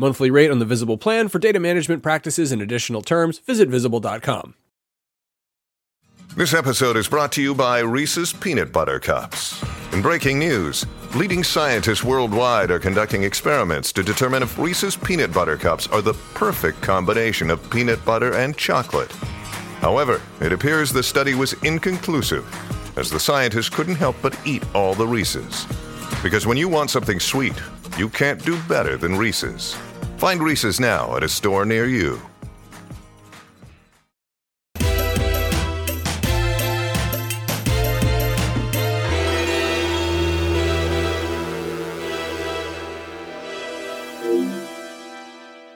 Monthly rate on the Visible plan for data management practices and additional terms, visit visible.com. This episode is brought to you by Reese's Peanut Butter Cups. In breaking news, leading scientists worldwide are conducting experiments to determine if Reese's Peanut Butter Cups are the perfect combination of peanut butter and chocolate. However, it appears the study was inconclusive, as the scientists couldn't help but eat all the Reese's. Because when you want something sweet, you can't do better than Reese's. Find Reese's now at a store near you.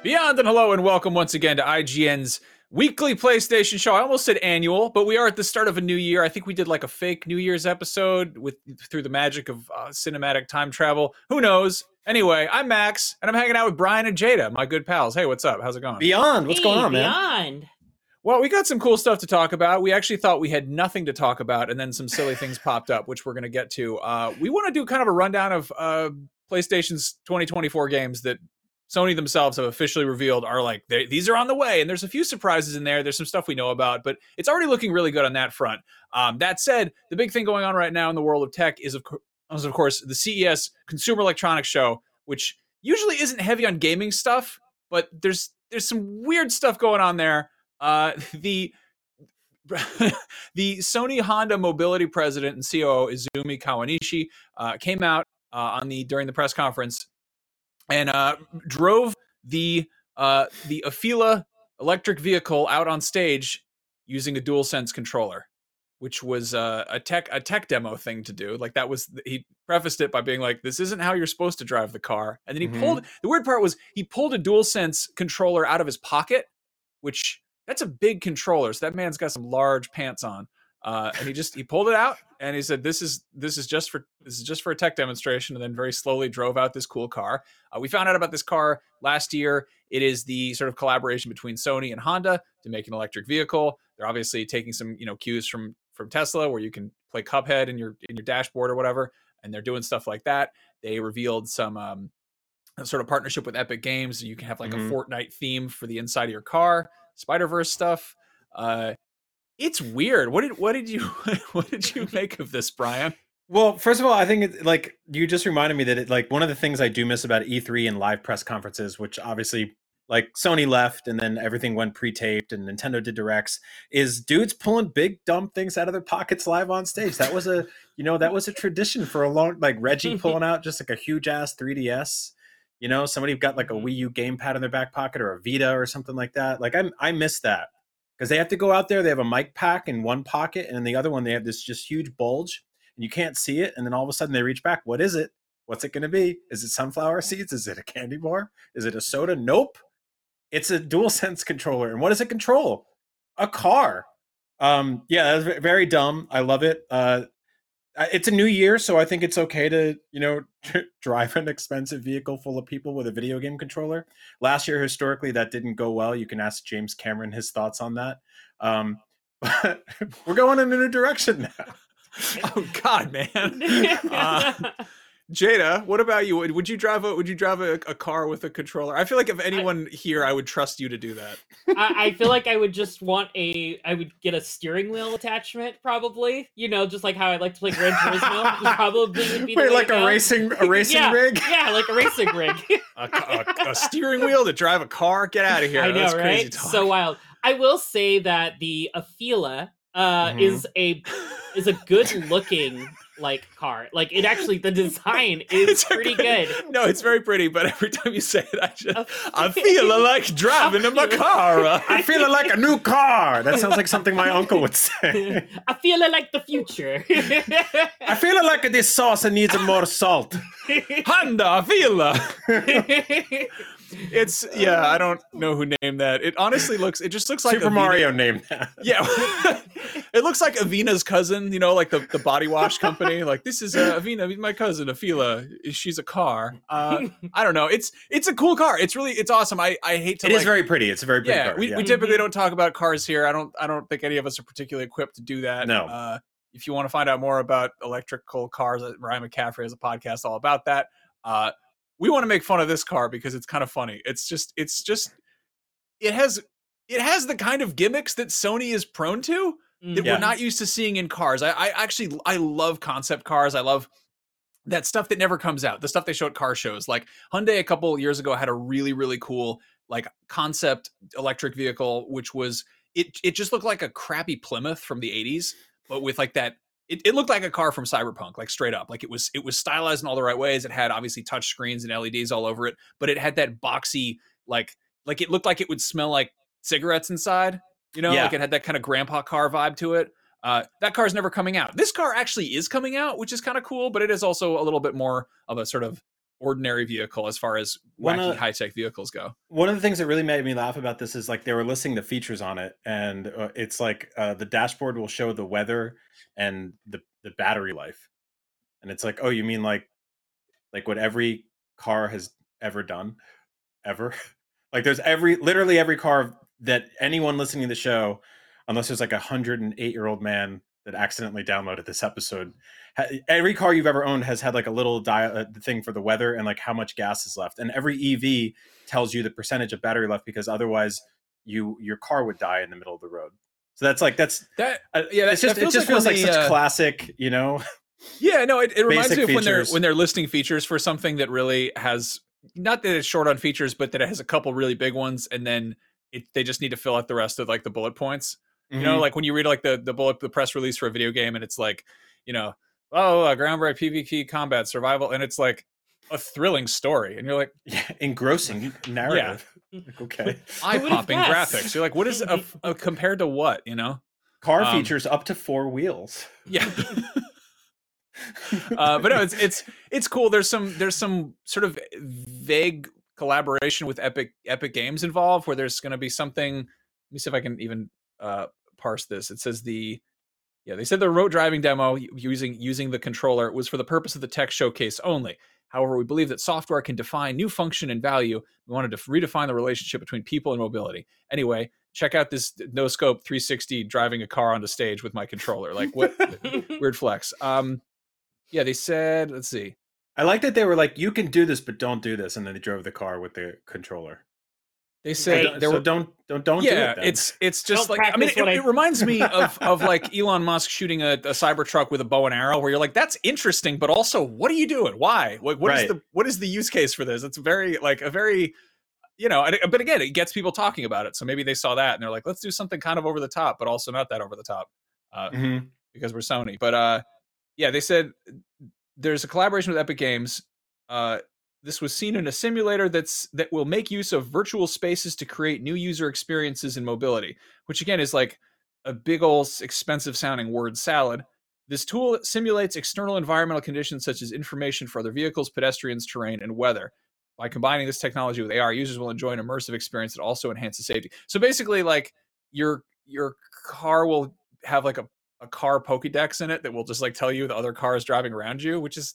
Beyond and hello and welcome once again to IGN's weekly PlayStation show. I almost said annual, but we are at the start of a new year. I think we did like a fake New Year's episode with through the magic of uh, cinematic time travel. Who knows? Anyway, I'm Max, and I'm hanging out with Brian and Jada, my good pals. Hey, what's up? How's it going? Beyond, what's Hey, going on, man? Beyond. Well, we got some cool stuff to talk about. We actually thought we had nothing to talk about, and then some silly things popped up, which we're going to get to. Uh, we want to do kind of a rundown of uh, PlayStation's 2024 games that Sony themselves have officially revealed are like they, these are on the way, and there's a few surprises in there. There's some stuff we know about, but it's already looking really good on that front. Um, that said, the big thing going on right now in the world of tech is of, is of course the CES Consumer Electronics Show, which usually isn't heavy on gaming stuff, but there's there's some weird stuff going on there. Uh, the the Sony Honda Mobility President and COO Izumi Kawanishi uh, came out uh, on the during the press conference and uh, drove the uh, the Afeela electric vehicle out on stage using a DualSense controller, which was uh, a tech a tech demo thing to do. Like that was he prefaced it by being like, "This isn't how you're supposed to drive the car." And then he Mhm. pulled the weird part was he pulled a DualSense controller out of his pocket, which that's a big controller. So that man's got some large pants on. Uh, and he just he pulled it out and he said, "This is this is just for this is just for a tech demonstration." And then very slowly drove out this cool car. Uh, we found out about this car last year. It is the sort of collaboration between Sony and Honda to make an electric vehicle. They're obviously taking some you know cues from from Tesla, where you can play Cuphead in your in your dashboard or whatever, and they're doing stuff like that. They revealed some um, sort of partnership with Epic Games. You can have like Mhm. a Fortnite theme for the inside of your car, Spider Verse stuff. Uh, it's weird. What did what did you what did you make of this, Brian? Well, first of all, I think it, like you just reminded me that it, like one of the things I do miss about E3 and live press conferences, which obviously like Sony left and then everything went pre-taped and Nintendo did directs, is dudes pulling big dumb things out of their pockets live on stage. That was a you know that was a tradition for a long like Reggie pulling out just like a huge ass 3DS. You know, somebody got like a mm-hmm. Wii U gamepad in their back pocket or a Vita or something like that. Like I I miss that because they have to go out there. They have a mic pack in one pocket, and in the other one they have this just huge bulge, and you can't see it. And then all of a sudden they reach back. What is it? What's it going to be? Is it sunflower seeds? Is it a candy bar? Is it a soda? Nope. It's a dual sense controller. And what does it control? A car. Um, yeah, that's very dumb. I love it. Uh, it's a new year, so I think it's okay to you know drive an expensive vehicle full of people with a video game controller. Last year, historically, that didn't go well. You can ask James Cameron his thoughts on that. Um, but we're going in a new direction now. Oh God, man. Uh, Jada, what about you? Would, would you drive a Would you drive a, a car with a controller? I feel like if anyone here, I would trust you to do that. I, I feel like I would just want a. I would get a steering wheel attachment, probably. You know, just like how I like to play Gran Turismo. probably would be Wait, like a racing a racing yeah, rig? Yeah, like a racing rig. A, a, a steering wheel to drive a car? Get out of here! I know, That's crazy right? talk. So wild. I will say that the Afeela uh, Mhm. is a is a good looking like car. Like it actually, the design is It's pretty good. No, it's very pretty, but every time you say it, I just A- I feel like driving a car. I feel like a new car. That sounds like something my uncle would say. I feel like the future. I feel like this sauce needs more salt. Honda, I feel. It's yeah, I don't know who named that. It honestly looks. It just looks like Super Avena- Mario named that. Yeah, it looks like Avina's cousin. You know, like the, the body wash company. Like this is uh, Avina, my cousin, Afeela. She's a car. Uh, I don't know. It's it's a cool car. It's really it's awesome. I I hate to. It is like, very pretty. It's a very pretty yeah, car. we, yeah. we typically don't talk about cars here. I don't I don't think any of us are particularly equipped to do that. No. Uh, if you want to find out more about electrical cars, Ryan McCaffrey has a podcast all about that. Uh, we want to make fun of this car because it's kind of funny. It's just it's just it has it has the kind of gimmicks that Sony is prone to that Yeah. we're mm. not used to seeing in cars. I, I actually I love concept cars. I love that stuff that never comes out. The stuff they show at car shows. Like Hyundai a couple years ago had a really really cool like concept electric vehicle which was it it just looked like a crappy Plymouth from the 80s but with like that it, it looked like a car from cyberpunk like straight up like it was it was stylized in all the right ways it had obviously touch screens and leds all over it but it had that boxy like like it looked like it would smell like cigarettes inside you know Yeah. like it had that kind of grandpa car vibe to it uh, that car's never coming out this car actually is coming out which is kind of cool but it is also a little bit more of a sort of ordinary vehicle as far as wacky of- high-tech vehicles go. One of the things that really made me laugh about this is like they were listing the features on it, and uh, it's like uh, the dashboard will show the weather and the the battery life, and it's like, oh, you mean like like what every car has ever done, ever? like there's every literally every car that anyone listening to the show, unless there's like a hundred and eight year old man that accidentally downloaded this episode. Every car you've ever owned has had like a little dia- uh, thing for the weather and like how much gas is left, and every EV tells you the percentage of battery left because otherwise you your car would die in the middle of the road. So that's like that's that uh, yeah, that- it's just that it just when feels like the, such uh, classic, you know. Yeah, no, it, it reminds me of when they're when they're listing features for something that really has not that it's short on features, but that it has a couple really big ones, and then it, they just need to fill out the rest of like the bullet points. You Mm-hmm. know, like when you read like the the bullet the press release for a video game, and it's like, you know, oh, a groundbreaking PvP combat survival, and it's like a thrilling story, and you're like yeah, engrossing narrative. Like, okay, eye would've popping graphics. You're like, what is a, a compared to what? You know? car Um, features up to four wheels. Yeah. uh, but no, it's it's it's cool. There's some there's some sort of vague collaboration with Epic Epic Games involved, where there's going to be something. Let me see if I can even uh, parse this. It says the yeah they said the remote driving demo using using the controller was for the purpose of the tech showcase only. However, we believe that software can define new function and value. We wanted to redefine the relationship between people and mobility. Anyway, check out this no scope 360 driving a car onto stage with my controller. Like what weird flex. Um, yeah, they said. Let's see. I like that they were like, "You can do this, but don't do this," and then they drove the car with the controller. They So, said Right. there so were. don't don't don't do yeah, it. then. it's it's just Don't like I mean, it, I- it reminds me of of like Elon Musk shooting a, a Cybertruck with a bow and arrow, where you're like, that's interesting, but also, what are you doing? Why? What what is Right. the what is the use case for this? It's very like a very you know, but again, it gets people talking about it. So maybe they saw that and they're like, let's do something kind of over the top, but also not that over the top. Uh, Mhm. because we're Sony. But uh yeah, they said there's a collaboration with Epic Games. Uh this was seen in a simulator that's that will make use of virtual spaces to create new user experiences in mobility, which again is like a big old expensive sounding word salad. This tool simulates external environmental conditions such as information for other vehicles, pedestrians, terrain, and weather. By combining this technology with AR, users will enjoy an immersive experience that also enhances safety. So basically, like your your car will have like a, a car Pokédex in it that will just like tell you the other cars driving around you, which is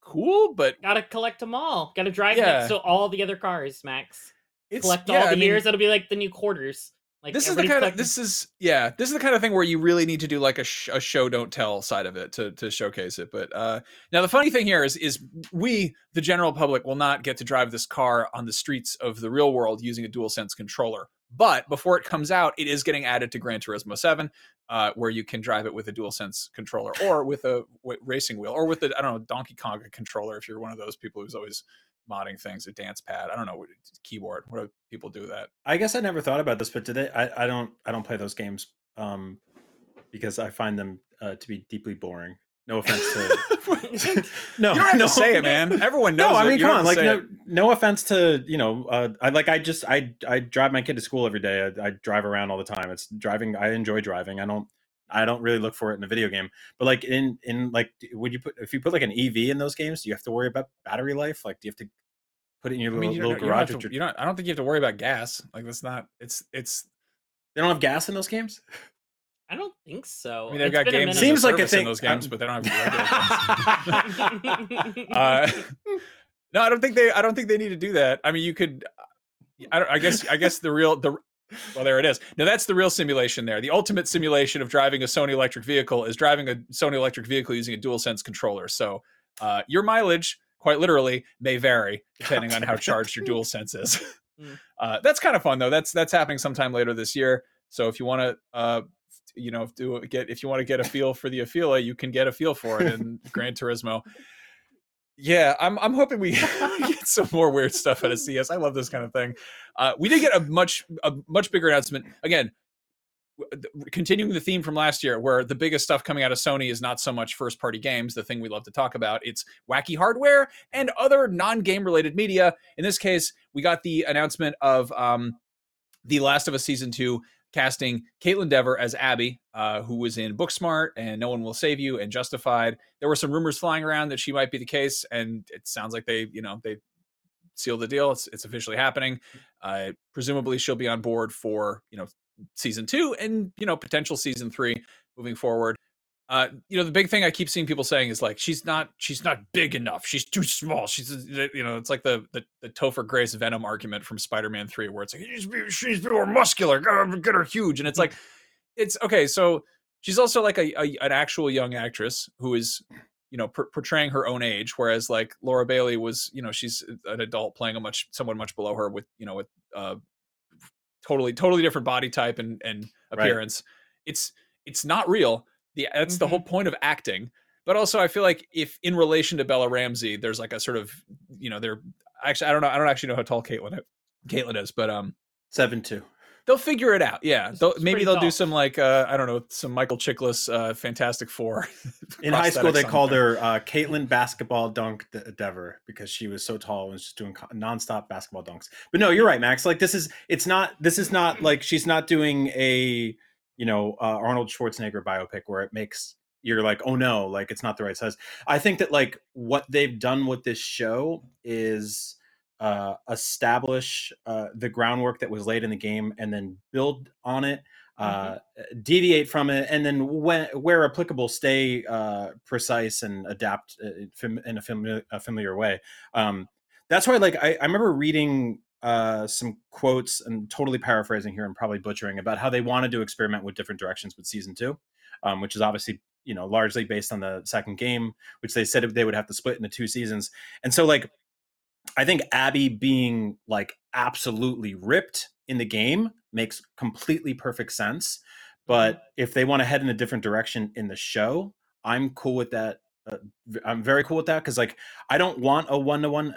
cool, but Gotta collect them all. Gotta drive Yeah. next to all the other cars, Max. it's Collect yeah, all the I mean, years. That'll be like the new quarters. Like this is the kind of this is yeah this is the kind of thing where you really need to do like a, sh- a show don't tell side of it to to showcase it but uh now the funny thing here is is we the general public will not get to drive this car on the streets of the real world using a dual sense controller but before it comes out it is getting added to gran turismo 7 uh, where you can drive it with a dual sense controller or with a w- racing wheel or with a i don't know donkey kong controller if you're one of those people who's always modding things a dance pad i don't know keyboard what do people do that I guess I never thought about this, but today I, I don't I don't play those games um, because I find them uh, to be deeply boring. No offense to no, you don't have no, to say it, man. Everyone knows. No, I it. mean, You come on. Like, no, it. no offense to you know. Uh, I like. I just I I drive my kid to school every day. I, I drive around all the time. It's driving. I enjoy driving. I don't. I don't really look for it in a video game. But like in in like, would you put if you put like an EV in those games? Do you have to worry about battery life? Like, do you have to Put it in your I little, mean, you little don't, you don't garage. to, your- you don't. I don't think you have to worry about gas. Like that's not. It's it's. they don't have gas in those games. I don't think so. I mean, they've It's got games. minute. Seems like a service in thing- those games, um, but they don't have regular games. Uh, no, I don't think they. I don't think they need to do that. I mean, you could. I, don't, I guess. I guess the real the. Well, there it is. Now that's the real simulation. There, the ultimate simulation of driving a Sony electric vehicle is driving a Sony electric vehicle using a DualSense controller. So, uh, your mileage, quite literally, may vary depending on how charged your DualSense is. Mm. Uh, that's kind of fun though. That's that's happening sometime later this year. So if you want to, uh, you know, do get if you want to get a feel for the Afeela, you can get a feel for it in Gran Turismo. Yeah, I'm I'm hoping we get some more weird stuff out of CES. I love this kind of thing. Uh, we did get a much a much bigger announcement. Again, continuing the theme from last year, where the biggest stuff coming out of Sony is not so much first party games, the thing we love to talk about. It's wacky hardware and other non game related media. In this case, we got the announcement of um, the Last of Us season two casting Kaitlyn Dever as Abby, uh, who was in Booksmart and No One Will Save You and Justified. There were some rumors flying around that she might be the case, and it sounds like they, you know, they sealed the deal. It's, it's officially happening. Uh, presumably, she'll be on board for you know season two and you know potential season three moving forward. Uh, you know, the big thing I keep seeing people saying is like she's not she's not big enough. She's too small. She's uh, you know, it's like the the, the Topher Grace Venom argument from Spider-Man 3 where it's like she's, she's more muscular, get her huge. And it's like it's okay, so she's also like a, a an actual young actress who is you know per- portraying her own age whereas like Laura Bailey was, you know, she's an adult playing a much someone much below her with, you know, with uh totally totally different body type and and Right. appearance. It's it's not real. The that's the whole point of acting. But also, I feel like if in relation to Bella Ramsey, there's like a sort of you know, they're actually I don't know I don't actually know how tall Kaitlyn Kaitlyn is, but um, Seven two. they'll figure it out. Yeah, they'll, maybe they'll do some like uh, I don't know some Michael Chiklis uh, Fantastic Four. In high school, they prosthetics called her. her uh, Kaitlyn Basketball Dunk De- Dever because she was so tall and was just doing co- nonstop basketball dunks. But no, you're right, Max. Like this is it's not this is not like she's not doing a you know uh, Arnold Schwarzenegger biopic where it makes you're like oh no like it's not the right size. I think that like what they've done with this show is uh, establish uh, the groundwork that was laid in the game and then build on it uh, deviate from it, and then when, where applicable, stay uh, precise and adapt uh, in a familiar, a familiar way. Um, that's why, like, I, I remember reading uh, some quotes and totally paraphrasing here and probably butchering about how they wanted to experiment with different directions with season two, um, which is obviously you know largely based on the second game, which they said they would have to split into two seasons, and so like. I think Abby being like absolutely ripped in the game makes completely perfect sense. But if they want to head in a different direction in the show, I'm cool with that. Uh, I'm very cool with that because like I don't want a one to one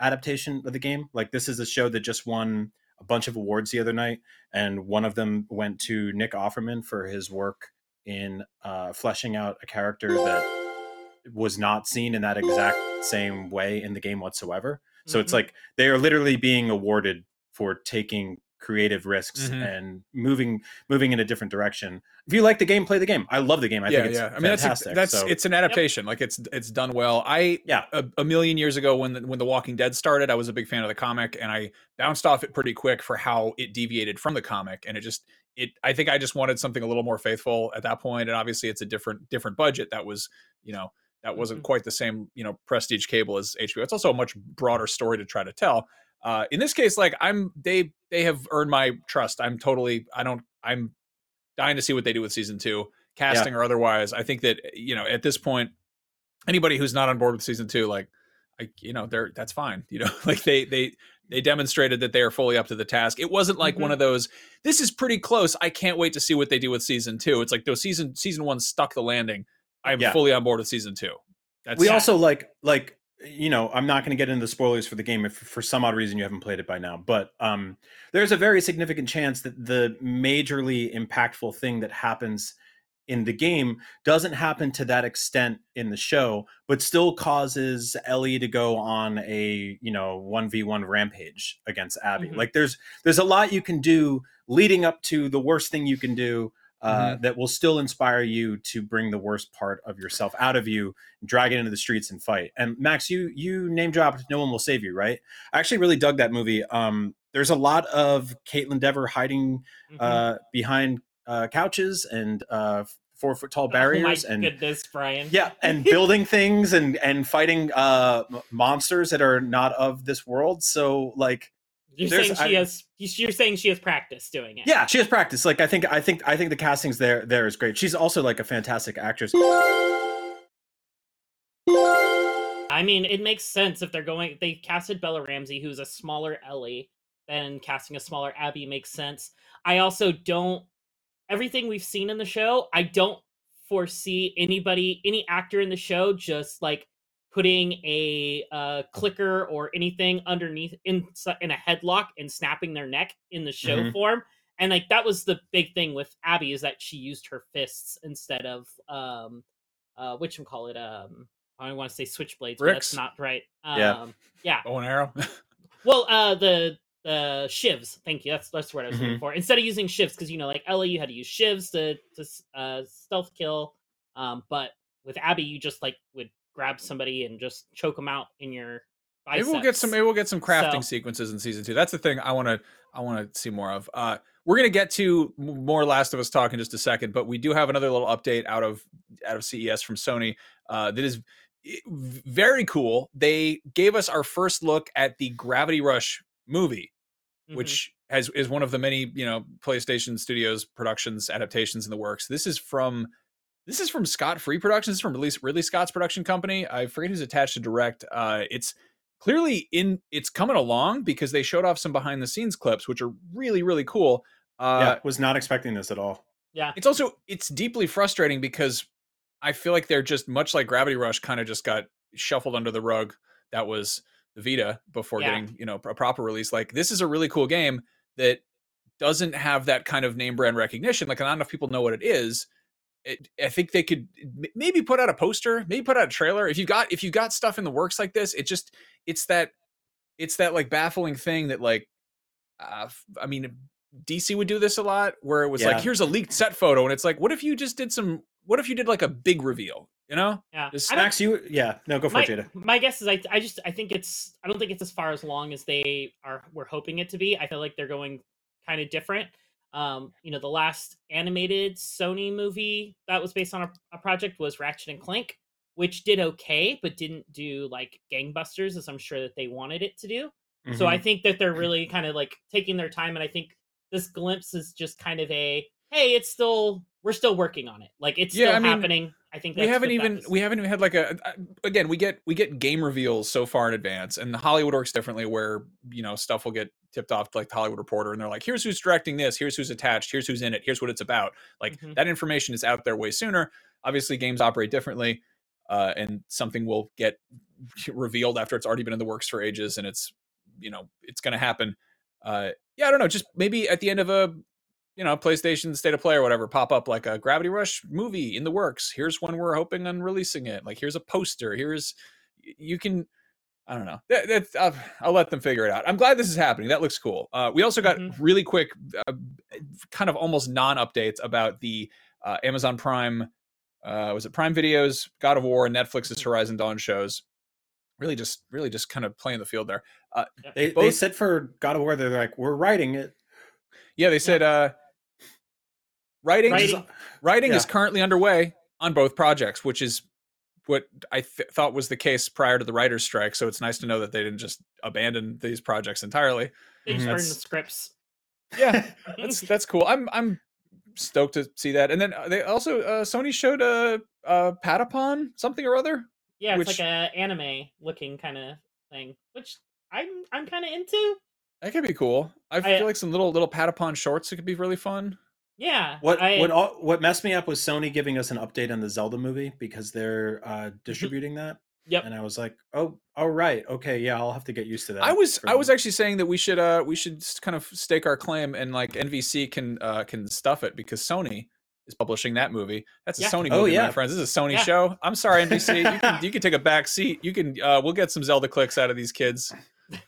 adaptation of the game. Like this is a show that just won a bunch of awards the other night, and one of them went to Nick Offerman for his work in uh, fleshing out a character that was not seen in that exact same way in the game whatsoever. So it's Mhm. like they are literally being awarded for taking creative risks Mhm. and moving moving in a different direction. If you like the game, play the game. I love the game. I yeah, think it's yeah. I mean, that's fantastic. that's so, it's an adaptation. Like it's it's done well. I yeah. a, a million years ago when the, when the Walking Dead started, I was a big fan of the comic, and I bounced off it pretty quick for how it deviated from the comic, and it just it. I think I just wanted something a little more faithful at that point, and obviously it's a different different budget. That was you know that wasn't Mhm. quite the same you know prestige cable as HBO. It's also a much broader story to try to tell. Uh, in this case, like I'm they they have earned my trust. I'm totally I don't I'm dying to see what they do with season two, casting or otherwise. I think that you know at this point anybody who's not on board with season two, like, I, you know, they're that's fine. You know, like they they they demonstrated that they are fully up to the task. It wasn't like one of those. This is pretty close. I can't wait to see what they do with season two. It's like those season season one stuck the landing. I'm Yeah. fully on board with season two. That's we also like like you know i'm not going to get into the spoilers for the game if for some odd reason you haven't played it by now but um there's a very significant chance that the majorly impactful thing that happens in the game doesn't happen to that extent in the show but still causes ellie to go on a you know 1v1 rampage against abby Mhm. like there's there's a lot you can do leading up to the worst thing you can do uh, that will still inspire you to bring the worst part of yourself out of you, drag it into the streets and fight. And Max, you you name dropped "No One Will Save You," right? I actually really dug that movie. Um, there's a lot of Kaitlyn Dever hiding Mhm. uh, behind uh, couches and uh, four foot tall oh barriers, my and goodness, Brian. yeah, and building things and and fighting uh, monsters that are not of this world. So like You're There's- saying she I- has. You're saying she has practice doing it. Yeah, she has practice. Like I think I think I think the castings there there is great. She's also like a fantastic actress. I mean, it makes sense if they're going. They casted Bella Ramsey, who's a smaller Ellie, then casting a smaller Abby makes sense. I also don't. Everything we've seen in the show, I don't foresee anybody, any actor in the show, just like putting a uh, clicker or anything underneath in in a headlock and snapping their neck in the show Mhm. form. And like that was the big thing with Abby is that she used her fists instead of um uh which call it um I don't want to say switchblades, but that's not right. Um, Yeah. yeah. Bow and arrow. Well, uh, the the shivs. Thank you. That's that's what I was looking Mhm. for. Instead of using shivs, because you know, like Ellie, you had to use shivs to to uh, stealth kill. Um, but with Abby, you just like would grab somebody and just choke them out in your. Maybe Biceps. we'll get some. Maybe we'll get some crafting So- sequences in season two. That's the thing I want to. I want to see more of. Uh, we're gonna get to more Last of Us talk in just a second, but we do have another little update out of out of CES from Sony uh, that is very cool. They gave us our first look at the Gravity Rush movie, Mhm. which has is one of the many you know PlayStation Studios productions adaptations in the works. This is from this is from Scott Free Productions. This from Ridley, Ridley Scott's production company. I forget who's attached to direct. Uh, it's clearly in. It's coming along because they showed off some behind the scenes clips, which are really really cool. Uh, yeah, was not expecting this at all. yeah. It's also it's deeply frustrating because I feel like they're just much like Gravity Rush, kind of just got shuffled under the rug. That was the Vita before Yeah. getting you know a proper release. Like this is a really cool game that doesn't have that kind of name brand recognition. Like not enough people know what it is. It, I think they could maybe put out a poster, maybe put out a trailer. If you got if you got stuff in the works like this, it just it's that it's that like baffling thing that like uh, I mean DC would do this a lot where it was like here's a leaked set photo and it's like what if you just did some what if you did like a big reveal, you know? Yeah. Max, you yeah, no, go for my, it, Jada. my guess is I, I just I think it's I don't think it's as far as long as they are we're hoping it to be. I feel like they're going kind of different. Um, you know, the last animated Sony movie that was based on a, a project was Ratchet and Clank, which did okay, but didn't do like gangbusters as I'm sure that they wanted it to do. So I Mhm. think that they're really kind of like taking their time, and I think this glimpse is just kind of a hey, it's still we're still working on it. Like it's Yeah, still I mean, happening. I think we haven't even we haven't even had like a again we get we get game reveals so far in advance and hollywood works differently where you know stuff will get tipped off to like the hollywood reporter and they're like here's who's directing this here's who's attached here's who's in it here's what it's about. Like Mhm. that information is out there way sooner. Obviously games operate differently uh, and something will get revealed after it's already been in the works for ages and it's you know it's going to happen. Uh yeah i don't know just maybe at the end of a you know, PlayStation State of Play or whatever, pop up like a Gravity Rush movie in the works. Here's when we're hoping on releasing it. Like, here's a poster. Here's you can. I don't know. That, that's I'll, I'll let them figure it out. I'm glad this is happening. That looks cool. Uh, we also got Mhm. really quick, uh, kind of almost non-updates about the uh, Amazon Prime. Uh, was it Prime Videos, God of War, and Netflix's Horizon Dawn shows? Really, just really just kind of playing the field there. They, they both- said for God of War, they're like, we're writing it. Yeah, they said uh, writing Writing. Writing is currently underway on both projects, which is what I th- thought was the case prior to the writers' strike. So it's nice to know that they didn't just abandon these projects entirely. They just Mhm. burned the scripts. Yeah, that's that's cool. I'm I'm stoked to see that. And then uh, they also uh, Sony showed a uh, Patapon something or other. Yeah, it's Which- like a anime looking kind of thing, which I'm I'm kind of into. That could be cool. I I- feel like some little little Patapon shorts. It could be really fun. Yeah. What I, what all, what messed me up was Sony giving us an update on the Zelda movie because they're uh, distributing that, Yep. and I was like, oh, all right, okay, yeah, I'll have to get used to that. I was for I was actually saying that we should uh we should kind of stake our claim and like NBC can uh can stuff it because Sony is publishing that movie. That's a Yeah. Sony Oh, movie, my friends. This is a Sony Yeah. show. I'm sorry, NBC. you can you can take a back seat. You can uh we'll get some Zelda clicks out of these kids.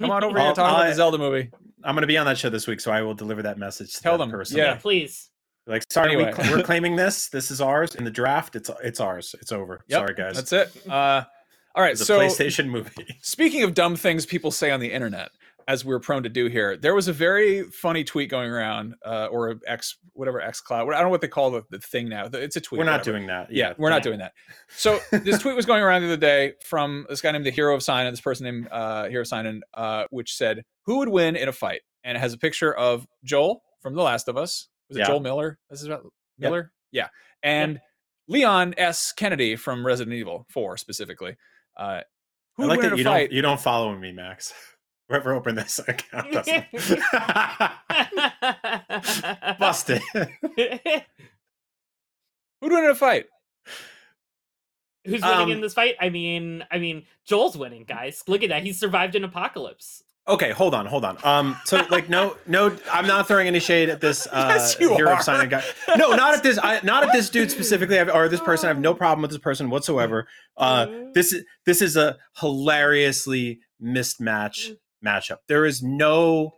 Come on over here and talk about the Zelda movie. I'm going to be on that show this week, so I will deliver that message to Tell that them, person. yeah. yeah, please. Like, sorry, Anyway. we, we're claiming this. This is ours in the draft. It's it's ours. It's over. Yep, Sorry, guys. That's it. Uh, all right. So PlayStation movie. Speaking of dumb things people say on the internet, as we're prone to do here, there was a very funny tweet going around, uh, or X, whatever X Cloud. I don't know what they call the, the thing now. It's a tweet. We're not whatever. doing that. Yeah, we're not doing that. So this tweet was going around the other day from this guy named the Hero of Sign, this person named uh, Hero Sign, uh, which said, "Who would win in a fight?" And it has a picture of Joel from The Last of Us. Was it Yeah. Joel Miller? This is about Miller. Yeah, and Leon S. Kennedy from Resident Evil Four specifically. Uh, who I like that you fight? don't you don't follow me, Max. Whoever opened this account doesn't. Busted. Who'd win in a fight? Who's winning Um, in this fight? I mean, I mean, Joel's winning, guys. Look at that. He survived an apocalypse. Okay, hold on, hold on. Um, so like, no, no, I'm not throwing any shade at this uh, Yes, hero are. of guy. No, not at this. I, not at this dude specifically, or this person. I have no problem with this person whatsoever. Uh, this is this is a hilariously mismatch matchup. There is no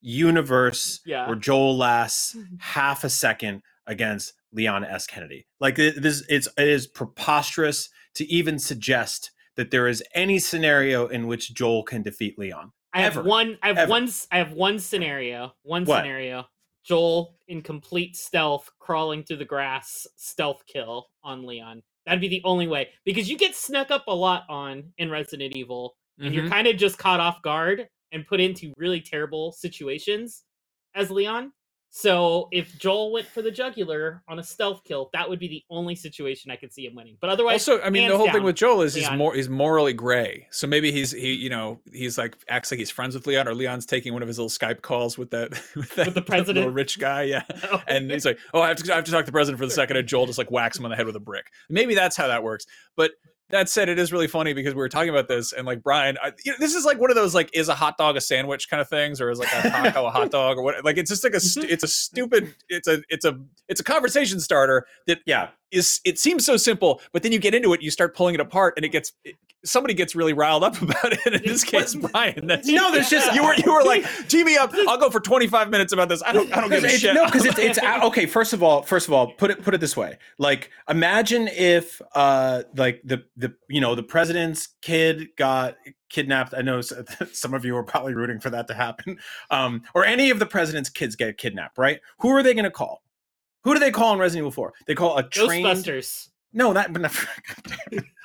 universe Yeah. where Joel lasts half a second against Leon S. Kennedy. Like this, it's it is preposterous to even suggest that there is any scenario in which Joel can defeat Leon. I have Ever. one. I have Ever. one. I have one scenario. One What? scenario. Joel in complete stealth, crawling through the grass, stealth kill on Leon. That'd be the only way because you get snuck up a lot on in Resident Evil, and you're Mhm. kind of just caught off guard and put into really terrible situations as Leon. So if Joel went for the jugular on a stealth kill, that would be the only situation I could see him winning. But otherwise, Also, I mean, the whole thing with Joel is he's more he's morally gray. So maybe he's he you know he's like acts like he's friends with Leon, or Leon's taking one of his little Skype calls with that with, that, With the that president? little rich guy, yeah. And he's like, "Oh, I have to I have to talk to the president for the second, and Joel just like whacks him on the head with a brick. Maybe that's how that works. But that said, it is really funny because we were talking about this, and like Brian, I, you know, this is like one of those like is a hot dog a sandwich kind of things, or is like a taco a hot dog, or what? Like it's just like a mm-hmm. stu- it's a stupid it's a it's a it's a conversation starter that Yeah, is it seems so simple, but then you get into it, you start pulling it apart, and it gets it, somebody gets really riled up about it. In this case, Brian. That's, No, there's just- you were you were like, tee me up. I'll go for 25 minutes about this. I don't I don't give a shit. No, because it's it's okay. First of all, first of all, put it put it this way. Like, imagine if uh like the the you know the president's kid got kidnapped. I know some of you are probably rooting for that to happen. Um, or any of the president's kids get kidnapped, right? Who are they going to call? Who do they call in Resident Evil 4? They call a trained Ghostbusters. No, that but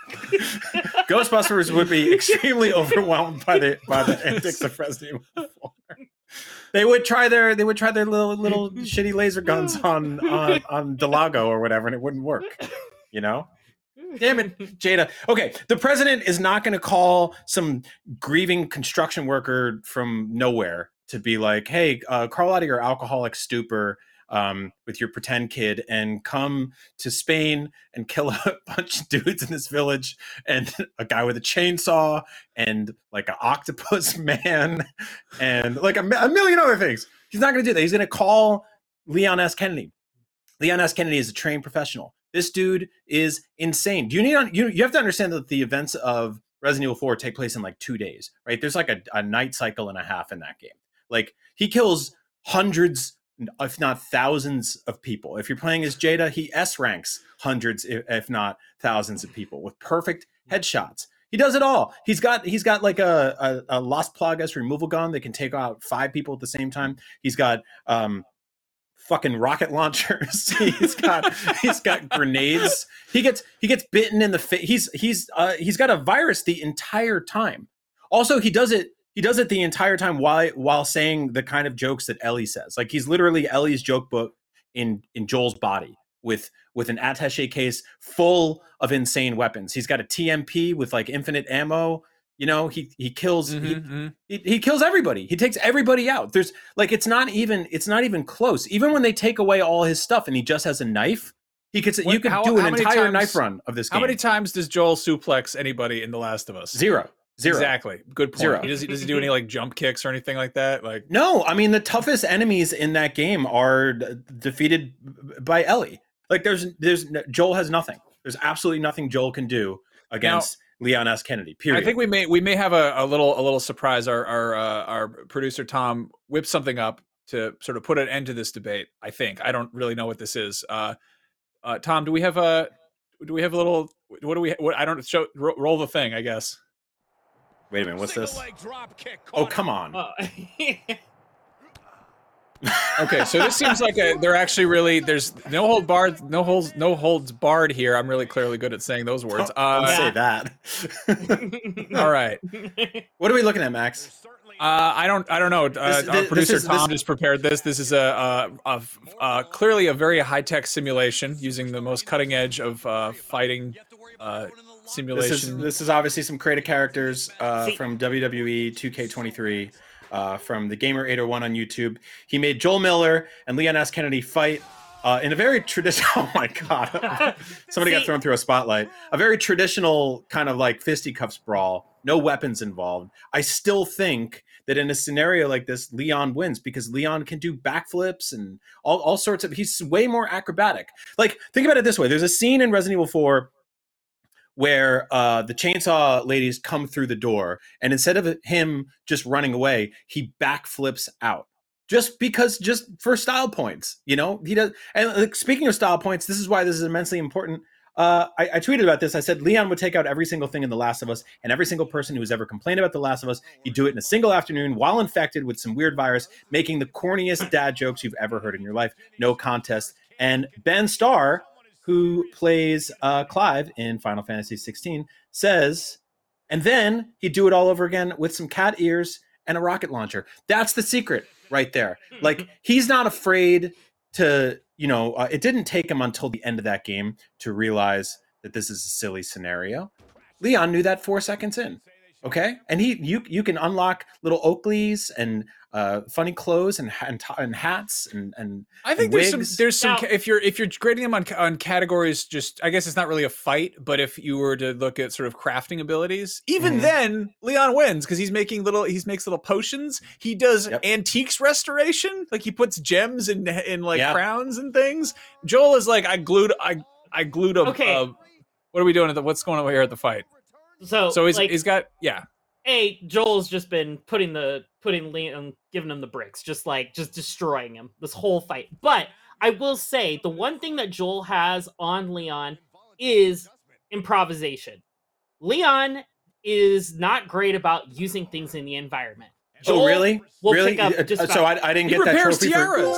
Ghostbusters would be extremely overwhelmed by the by the antics of Resident Evil 4. They would try their they would try their little little shitty laser guns on on on Del Lago or whatever, and it wouldn't work. You know? Damn it, Jada. Okay, the president is not going to call some grieving construction worker from nowhere to be like, "Hey, uh, crawl out of your alcoholic stupor um, with your pretend kid and come to Spain and kill a bunch of dudes in this village and a guy with a chainsaw and like an octopus man and like a, a million other things." He's not going to do that. He's going to call Leon S. Kennedy. Leon S. Kennedy is a trained professional. This dude is insane. You need you you have to understand that the events of Resident Evil 4 take place in like two days, right? There's like a, a night cycle and a half in that game. Like he kills hundreds, if not thousands, of people. If you're playing as Jada, he S ranks hundreds, if, not thousands of people with perfect headshots. He does it all. He's got he's got like a, a, a Las Plagas removal gun that can take out five people at the same time. He's got um fucking rocket launchers. he's got he's got grenades. He gets he gets bitten in the face. He's he's uh, he's got a virus the entire time. Also, he does it he does it the entire time while while saying the kind of jokes that Ellie says. Like he's literally Ellie's joke book in in Joel's body with with an attaché case full of insane weapons. He's got a TMP with like infinite ammo. You know, he he kills he, Mhm, mhm. he, he kills everybody he takes everybody out there's like it's not even it's not even close even when they take away all his stuff and he just has a knife he could What- you could how- do an entire times- knife run of this How many times does Joel suplex anybody in The Last of Us? zero zero Exactly. Good point. Zero. He does, he, does he do any like jump kicks or anything like that? Like no i mean the toughest enemies in that game are d- defeated by ellie like there's there's joel has nothing there's absolutely nothing joel can do against leon s kennedy period I think we may we may have a, a little a little surprise. Our our uh, our producer Tom whipped something up to sort of put an end to this debate. I think I don't really know what this is. Uh, uh, Tom, do we have a do we have a little what do we what I don't show ro- roll the thing I guess. Wait a minute, what's Single this? leg drop kick Oh, come on. Oh. Okay, so this seems like a they're actually really there's no hold barred no holds no holds barred here. I'm really clearly good at saying those words. Don't Uh, say that. all right. what are we looking at, Max? Uh, I don't. I don't know. Uh, This- our this producer is- this- Tom just prepared this. This is a, a, a, a clearly a very high tech simulation using the most cutting edge of uh, fighting uh, This simulation. is this is obviously some creative characters uh, from WWE 2K23 uh, from the Gamer 801 on YouTube. He made Joel Miller and Leon S. Kennedy fight uh, in a very traditional. Oh my god! Somebody got thrown through a spotlight. A very traditional kind of like fisticuffs brawl. No weapons involved. I still think that in a scenario like this, Leon wins because Leon can do backflips and all, all sorts of. He's way more acrobatic. Like think about it this way: there's a scene in Resident Evil 4 where uh, the chainsaw ladies come through the door, and instead of him just running away, he backflips out. Just because, just for style points, you know, he does. And like, speaking of style points, this is why this is immensely important. Uh, I, I tweeted about this. I said Leon would take out every single thing in The Last of Us, and every single person who's ever complained about The Last of Us, he'd do it in a single afternoon while infected with some weird virus, making the corniest dad jokes you've ever heard in your life. No contest. And Ben Starr, who plays uh, Clive in Final Fantasy 16, says, and then he'd do it all over again with some cat ears and a rocket launcher. That's the secret right there. Like he's not afraid to, you know, uh, it didn't take him until the end of that game to realize that this is a silly scenario. Leon knew that four seconds in. Okay, and he you you can unlock little Oakleys and uh, funny clothes and and, and hats and and I think and there's some there's some Now- ca- if you're if you're grading them on on categories just I guess it's not really a fight but if you were to look at sort of crafting abilities even Mhm. then Leon wins because he's making little he makes little potions he does Yep. antiques restoration like he puts gems in in like Yeah. crowns and things Joel is like I glued I I glued a Okay. a- what are we doing at the what's going on here at the fight so so he's like, he's got yeah a Joel's just been putting the putting Leon giving him the bricks, just like just destroying him this whole fight. But I will say the one thing that Joel has on Leon is improvisation. Leon is not great about using things in the environment. oh Joel really will really pick up Uh, just so I, I didn't He get that trophy for- tiaras.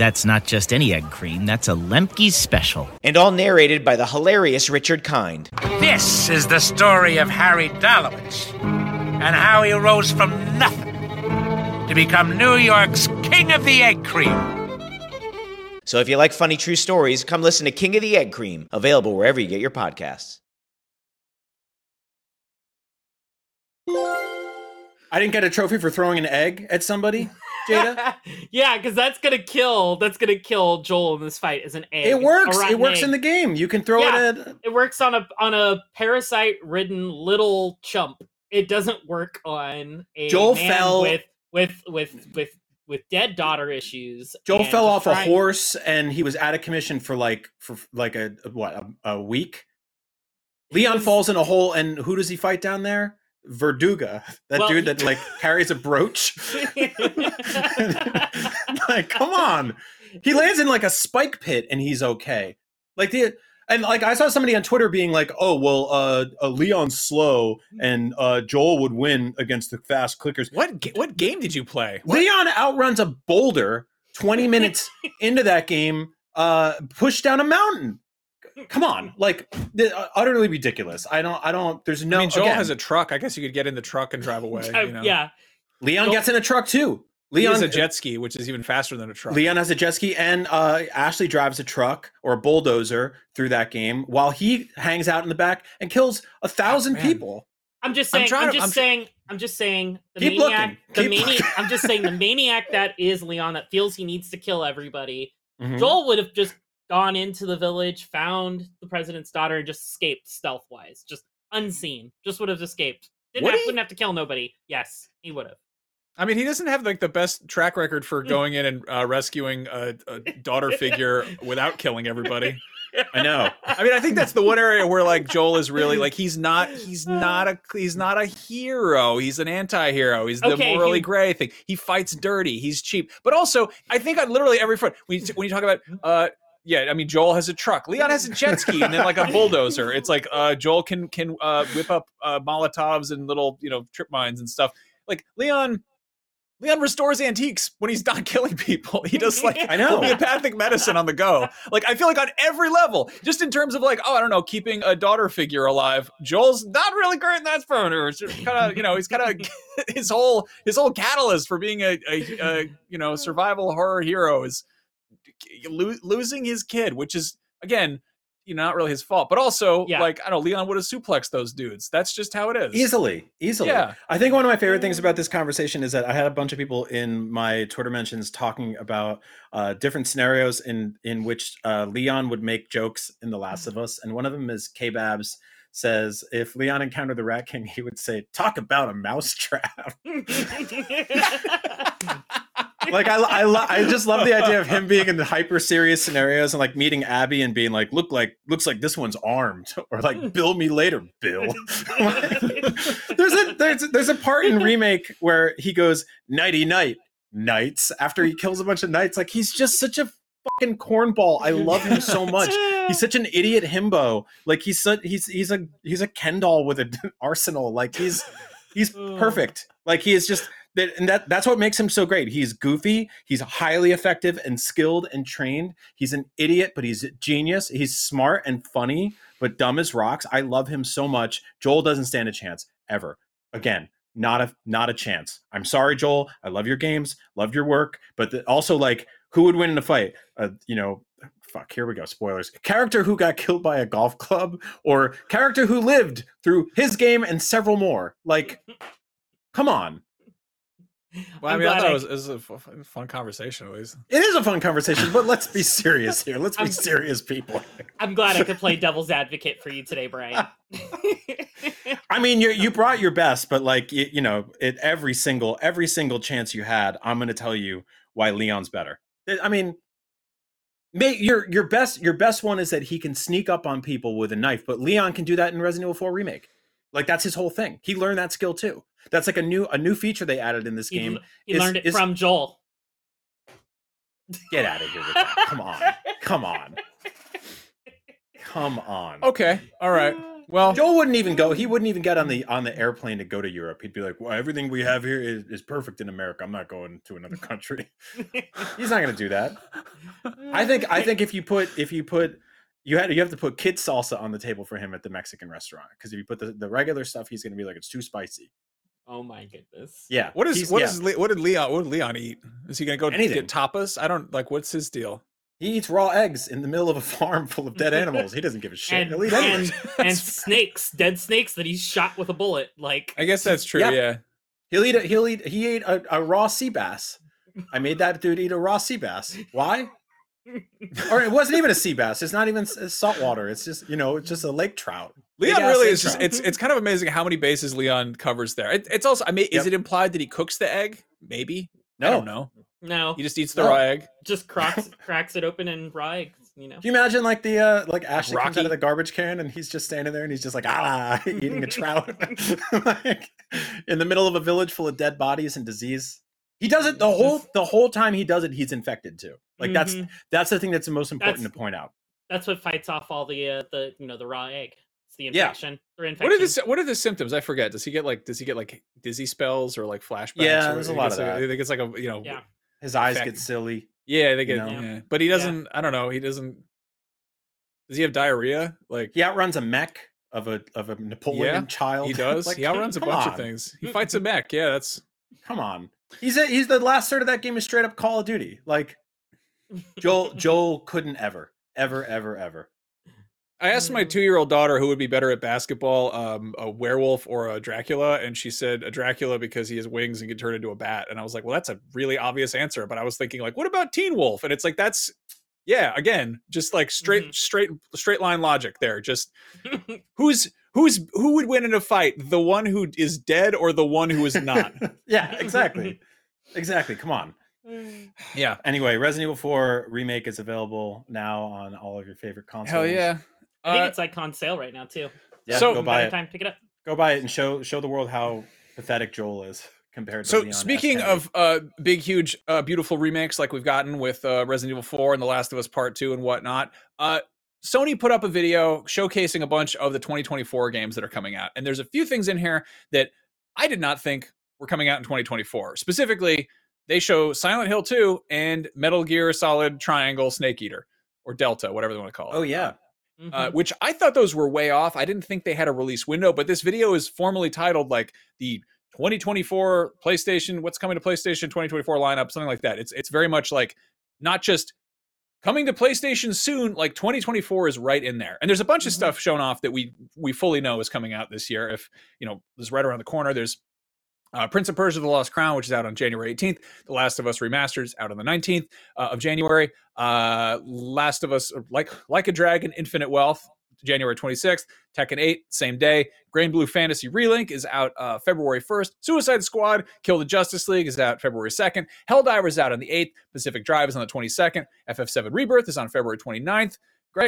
That's not just any egg cream, that's a Lemke's special. and all narrated by the hilarious Richard Kind. This is the story of Harry Dalowitz and how he rose from nothing to become New York's King of the Egg Cream. So if you like funny true stories, come listen to King of the Egg Cream, available wherever you get your podcasts. I didn't get a trophy for throwing an egg at somebody, Jada. yeah, because that's gonna kill. That's gonna kill Joel in this fight as an egg. it works. It works egg. in the game. You can throw Yeah. it at. It works on a on a parasite ridden little chump. It doesn't work on a Joel fell- with with with with with dead daughter issues. Joel fell off a horse and he was out of commission for like for like a, a- what a, a week. Leon was- falls in a hole, and who does he fight down there? Verdugo, that Well, dude that like carries a brooch. like, come on, he lands in like a spike pit, and he's okay. Like the and like I saw somebody on Twitter being like, "Oh well, uh, uh Leon's slow, and uh Joel would win against the fast clickers." What ga- what game did you play? Leon outruns a boulder 20 minutes into that game, uh, pushed down a mountain. Come on, like th- uh, utterly ridiculous. I don't, I don't. There's no. I mean, Joel again, has a truck. I guess you could get in the truck and drive away. Uh, You know? Yeah, Leon Joel- gets in a truck too. Leon Leon has a jet ski, which is even faster than a truck. Leon has a jet ski, and uh, Ashley drives a truck or a bulldozer through that game, while he hangs out in the back and kills a thousand people. I'm just I'm saying. I'm, trying to- just I'm tr- saying. I'm just saying. The Keep maniac. looking. The Keep maniac. I'm just saying the maniac that is Leon that feels he needs to kill everybody. Mhm. Joel would have just gone into the village, found the president's daughter, and just escaped stealth wise, just unseen. Just would have escaped. Didn't would have, wouldn't have to kill nobody. Yes, he would have. I mean, he doesn't have like the best track record for going in and uh, rescuing a, a daughter figure without killing everybody. I know. I mean, I think that's the one area where like Joel is really like he's not he's not a he's not a hero. He's an anti-hero. He's the Okay, morally he- gray thing. He fights dirty. He's cheap. But also, I think on literally every front when you, when you talk about uh yeah, I mean Joel has a truck. Leon has a jet ski and then like a bulldozer. It's like uh Joel can can uh whip up uh Molotovs and little, you know, trip mines and stuff. Like Leon Leon restores antiques when he's not killing people. He does like I know. homeopathic medicine on the go. Like I feel like on every level, just in terms of like, oh, I don't know, keeping a daughter figure alive. Joel's not really great in that front. Or it's just kind of, you know, he's kind of his whole his whole catalyst for being a, a, a you know survival horror hero is lo- losing his kid, which is again. You know, not really his fault, but also Yeah. like I don't know, Leon would have suplexed those dudes. That's just how it is. Easily, easily. Yeah. I think one of my favorite things about this conversation is that I had a bunch of people in my Twitter mentions talking about uh, different scenarios in in which uh, Leon would make jokes in The Last of Us, and one of them is K Babs says if Leon encountered the Rat King, he would say, "Talk about a mousetrap." like I, I, lo- I just love the idea of him being in the hyper serious scenarios and like meeting Abby and being like, look like looks like this one's armed, or like bill me later, Bill. there's a there's there's a part in remake where he goes nighty night knights after he kills a bunch of knights. Like he's just such a fucking cornball. I love him so much. He's such an idiot himbo. Like he's such he's he's a he's a Ken doll with an arsenal. Like he's he's perfect. Like he is just that and that that's what makes him so great. He's goofy, he's highly effective and skilled and trained. He's an idiot, but he's a genius. He's smart and funny, but dumb as rocks. I love him so much. Joel doesn't stand a chance ever. Again, not a not a chance. I'm sorry, Joel. I love your games, love your work, but the, also like who would win in a fight? Uh, you know, fuck. Here we go. Spoilers. Character who got killed by a golf club, or character who lived through his game and several more. Like, come on. Well, I I'm mean, I glad thought I- it was, it was a f- f- fun conversation at least. It is a fun conversation, but let's be serious here. Let's be serious, people. I'm glad I could play devil's advocate for you today, Brian. I mean, you you brought your best, but like you, you know, it every single every single chance you had, I'm going to tell you why Leon's better. I mean, may, your your best your best one is that he can sneak up on people with a knife, but Leon can do that in Resident Evil 4 remake. Like that's his whole thing. He learned that skill too. That's like a new a new feature they added in this He, game. l- he is- learned it is- from Joel. Get out of here with that. Come on. Come on. Come on. Okay, all right. Well, Joel wouldn't even go. He wouldn't even get on the on the airplane to go to Europe. He'd be like, "Well, everything we have here is, is perfect in America. I'm not going to another country." He's not going to do that. I think. I think if you put if you put you had you have to put kid salsa on the table for him at the Mexican restaurant because if you put the, the regular stuff, he's going to be like, "It's too spicy." Oh my goodness. Yeah. what is he's- what yeah. is Le- what did Leon what did Leon eat? Is he gonna go Anything. get tapas? I don't like. What's his deal? He eats raw eggs in the middle of a farm full of dead animals. He doesn't give a shit. And, He'll eat and, and snakes, dead snakes that he's shot with a bullet. Like I guess that's true. Yeah. Yeah. He'll eat. A, he'll eat. He ate a, a raw sea bass. I made that dude eat a raw sea bass. Why? or it wasn't even a sea bass. It's not even s- salt water. It's just you know, it's just a lake trout. Leon really is just it's it's kind of amazing how many bases Leon covers there. It, it's also I mean, is it implied that he cooks the egg? Maybe. I No. don't know. no, He just eats the No. raw egg. just cracks cracks it open and raw eggs. You know. Can you imagine like the uh like Ashley comes out of the garbage can and he's just standing there and he's just like ah eating a trout like in the middle of a village full of dead bodies and disease. He does it the whole the whole time he does it, he's infected too. Like that's Mhm. that's the thing that's the most important That's- to point out. That's what fights off all the uh, the you know the raw egg. It's the Yeah. infection. Through What infection. are the what are the symptoms? I forget. Does he get like does he get like dizzy spells or like flashbacks? Yeah, there's a lot gets, of like, that. I think it's like a you know Yeah. His eyes Fact- get silly. yeah they get know? yeah. but he doesn't. I don't know. He doesn't. Does he have diarrhea? Like He outruns a mech of a of a Napoleon Yeah, child. he does. Like, he outruns a come bunch of things. He fights a mech. Yeah, that's Come on. He's a, he's the last third of that game is straight up Call of Duty. Like Joel Joel couldn't ever ever ever ever. I asked my two year old daughter who would be better at basketball, um, a werewolf or a Dracula, and she said a Dracula because he has wings and can turn into a bat. And I was like, well, that's a really obvious answer. But I was thinking, like, what about Teen Wolf? And it's like that's yeah, again, just like straight, Mhm. straight, straight line logic there. Just who's who's who would win in a fight? The one who is dead or the one who is not? yeah, exactly. exactly. Come on. yeah. Anyway, Resident Evil 4 remake is available now on all of your favorite consoles. Hell yeah. I think Uh, it's like on sale right now too. Yeah, So- go buy By the it. time pick it up. Go buy it and show show the world how pathetic Joel is compared to So Leon S. speaking Kennedy. of uh, big, huge, uh, beautiful remakes like we've gotten with uh, Resident Evil 4 and The Last of Us Part 2 and whatnot, uh, Sony put up a video showcasing a bunch of the 2024 games that are coming out. And there's a few things in here that I did not think were coming out in 2024. Specifically, they show Silent Hill 2 and Metal Gear Solid Triangle Snake Eater or Delta, whatever they want to call it. Oh yeah. Uh, Mhm. which I thought those were way off. I didn't think they had a release window, but this video is formally titled like the 2024 PlayStation, what's coming to PlayStation 2024 lineup, something like that. It's it's very much like not just coming to PlayStation soon, like 2024 is right in there. And there's a bunch of Mhm. stuff shown off that we we fully know is coming out this year. If you know, is right around the corner. There's uh, Prince of Persia: The Lost Crown, which is out on January 18th. The Last of Us Remastered is out on the 19th uh, of January. Uh, Last of Us, like like a Dragon, Infinite Wealth, January 26th. Tekken 8, same day. Granblue Fantasy Relink is out uh, February 1st. Suicide Squad, Kill the Justice League is out February 2nd. Helldivers is out on the 8th. Pacific Drive is on the 22nd. FF7 Rebirth is on February 29th.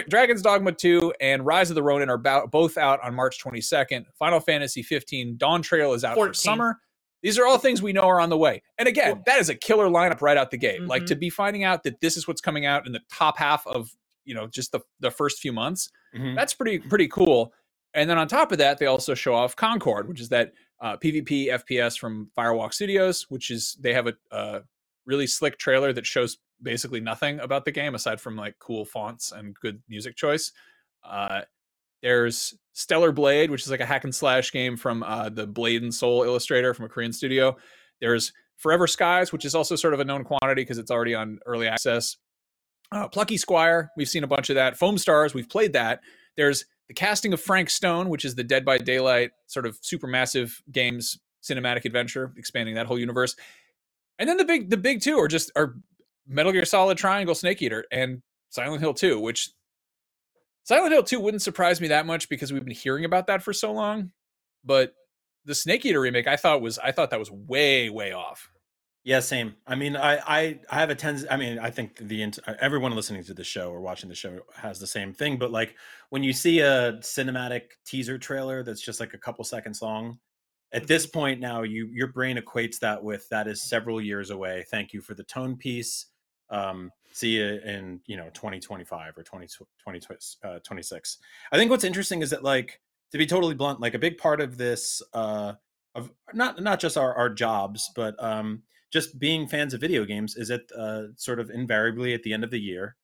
Dragon's Dogma 2 and Rise of the Ronin are both out on March 22nd. Final Fantasy 15 Dawntrail is out for summer. These are all things we know are on the way. And again, that is a killer lineup right out the gate. Like Mhm. to be finding out that this is what's coming out in the top half of, you know, just the the first few months. Mhm. That's pretty pretty cool. And then on top of that, they also show off Concord, which is that uh, PvP FPS from Firewalk Studios, which is they have a, uh really slick trailer that shows basically nothing about the game aside from like cool fonts and good music choice. Uh, there's Stellar Blade, which is like a hack and slash game from uh, the Blade and Soul illustrator from a Korean studio. There's Forever Skies, which is also sort of a known quantity because it's already on early access. Uh, Plucky Squire, we've seen a bunch of that. Foam Stars, we've played that. There's the casting of Frank Stone, which is the Dead by Daylight sort of supermassive games cinematic adventure, expanding that whole universe. And then the big the big two are just are Metal Gear Solid Triangle Snake Eater and Silent Hill 2, which Silent Hill 2 wouldn't surprise me that much because we've been hearing about that for so long. But the Snake Eater remake, I thought was I thought that was way way off. Yeah, same. I mean, I I, I have a tendency. I mean, I think the uh, everyone listening to the show or watching the show has the same thing. But like when you see a cinematic teaser trailer that's just like a couple seconds long, at this point now, you your brain equates that with that is several years away. Thank you for the tone piece. Um, see you in you know 2025 or 20, 20 uh, 26. I think what's interesting is that like to be totally blunt, like a big part of this uh, of not not just our our jobs, but um just being fans of video games is it uh, sort of invariably at the end of the year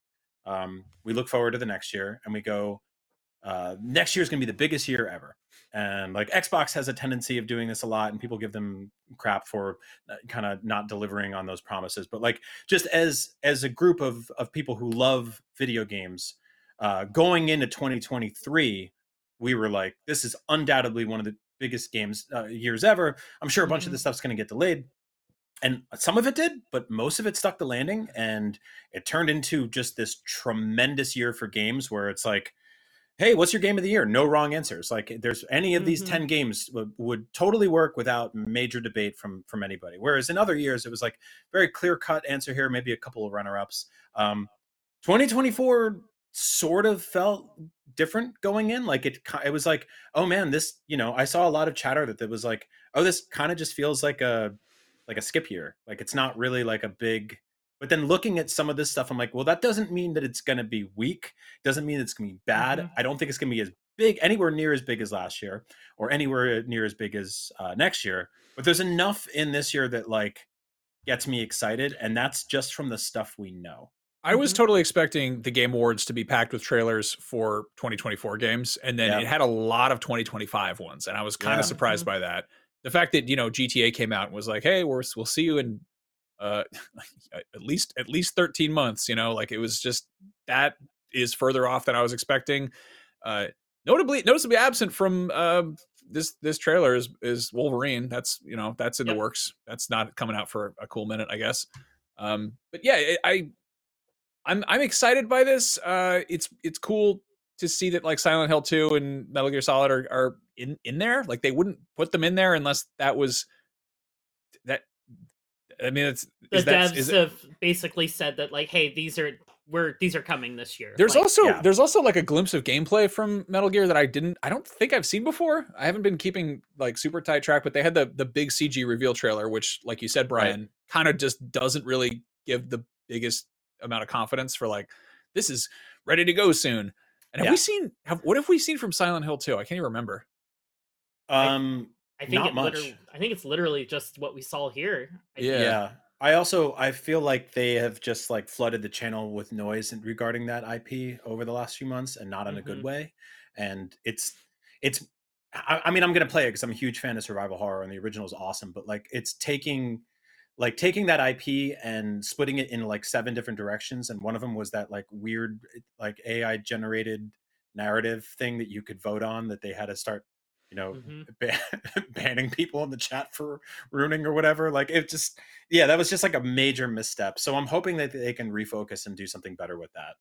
um, we look forward to the next year and we go uh, next year is going to be the biggest year ever. And like xbox has a tendency of doing this a lot and people give them crap for uh, kind of not delivering on those promises. But like just as as a group of of people who love video games uh, going into 2023 we were like this is undoubtedly one of the biggest games uh, years ever. I'm sure a bunch mm-hmm. of this stuff's going to get delayed. And some of it did, but most of it stuck the landing, and it turned into just this tremendous year for games where it's like, hey, what's your game of the year? No wrong answers. Like, there's any of these mm-hmm. ten games w- would totally work without major debate from from anybody. Whereas in other years, it was like very clear cut answer here, maybe a couple of runner ups. Um, 2024 sort of felt different going in like it it was like oh man this you know i saw a lot of chatter that it was like oh this kind of just feels like a like a skip year. Like it's not really like a big but then looking at some of this stuff, I'm like, well, that doesn't mean that it's gonna be weak. Doesn't mean it's gonna be bad. Mm-hmm. I don't think it's gonna be as big, anywhere near as big as last year, or anywhere near as big as uh, next year. But there's enough in this year that like gets me excited, and that's just from the stuff we know. I was mm-hmm. totally expecting the Game Awards to be packed with trailers for 2024 games, and then yeah. it had a lot of 2025 ones, and I was kind of yeah. surprised mm-hmm. by that the fact that you know GTA came out and was like, "Hey, we're, we'll see you in uh, at least at least 13 months," you know, like it was just that is further off than I was expecting. Uh, notably, noticeably absent from uh, this this trailer is is Wolverine. That's you know that's in yep. the works. That's not coming out for a cool minute, I guess. Um, but yeah, I I'm I'm excited by this. Uh, it's it's cool to see that like Silent Hill 2 and Metal Gear Solid are, are in in there. Like they wouldn't put them in there unless that was. I mean, it's the that, devs have basically said that like, hey, these are we're these are coming this year. There's like, also yeah. there's also like a glimpse of gameplay from Metal Gear that I didn't I don't think I've seen before. I haven't been keeping like super tight track, but they had the the big CG reveal trailer, which like you said, Brian, right. kind of just doesn't really give the biggest amount of confidence for like this is ready to go soon. And have yeah. we seen? Have what have we seen from Silent Hill 2? I can't even remember. Um, I, I think not much. I think it's literally just what we saw here. I yeah. yeah. I also I feel like they have just like flooded the channel with noise regarding that IP over the last few months, and not in mm-hmm. a good mm-hmm. way. And it's it's. I, I mean, I'm gonna play it because I'm a huge fan of survival horror, and the original is awesome. But like, it's taking like taking that IP and splitting it in like seven different directions. And one of them was that like weird, like AI generated narrative thing that you could vote on that they had to start, you know, mm-hmm. ban- banning people in the chat for ruining or whatever. Like it just, yeah, that was just like a major misstep. So I'm hoping that they can refocus and do something better with that.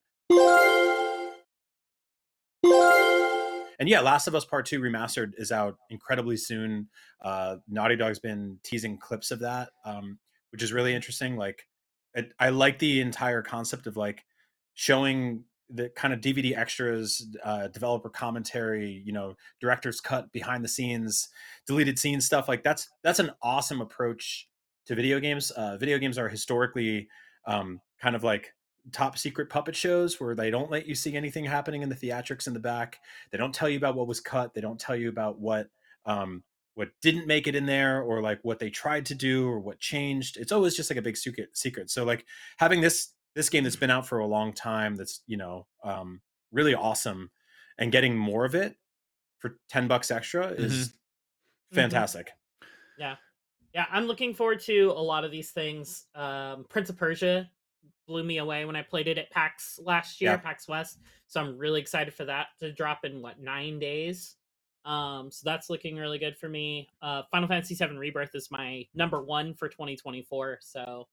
and yeah, Last of Us Part Two remastered is out incredibly soon. Uh, Naughty Dog's been teasing clips of that. Um, which is really interesting. Like, it, I like the entire concept of like showing the kind of DVD extras, uh, developer commentary, you know, director's cut, behind the scenes, deleted scenes stuff. Like that's that's an awesome approach to video games. Uh, video games are historically um, kind of like top secret puppet shows where they don't let you see anything happening in the theatrics in the back. They don't tell you about what was cut. They don't tell you about what um, what didn't make it in there or like what they tried to do or what changed it's always just like a big secret secret so like having this this game that's been out for a long time that's you know um really awesome and getting more of it for 10 bucks extra is mm-hmm. mm-hmm. fantastic mm-hmm. yeah yeah i'm looking forward to a lot of these things um prince of persia blew me away when i played it at pax last year yeah. pax west so i'm really excited for that to drop in what nine days Um, so that's looking really good for me. Uh, Final Fantasy VII Rebirth is my number one for 2024. So,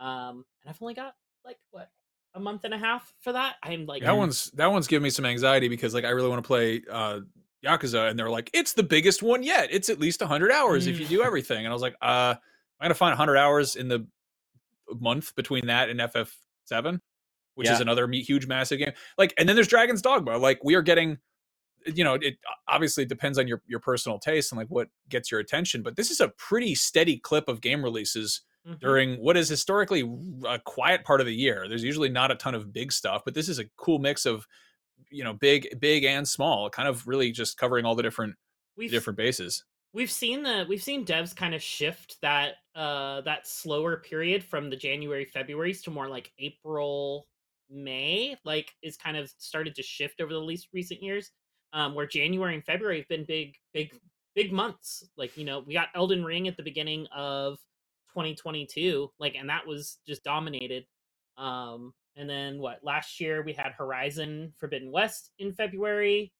um, and I've only got like what a month and a half for that. I'm like that one's that one's giving me some anxiety because like I really want to play uh Yakuza and they're like it's the biggest one yet. It's at least 100 hours if you do everything. And I was like, uh I'm going to find 100 hours in the month between that and FF7, which is another huge massive game. Like and then there's Dragon's Dogma. Like we are getting you know, it obviously depends on your your personal taste and like what gets your attention, but this is a pretty steady clip of game releases Mhm. during what is historically a quiet part of the year. There's usually not a ton of big stuff, but this is a cool mix of you know big big and small, kind of really just covering all the different We've- different bases. we've seen the we've seen devs kind of shift that uh that slower period from the January Februarys to more like April May like is kind of started to shift over the least recent years um where January and February have been big big big months like you know we got Elden Ring at the beginning of 2022 like and that was just dominated um and then what last year we had Horizon Forbidden West in February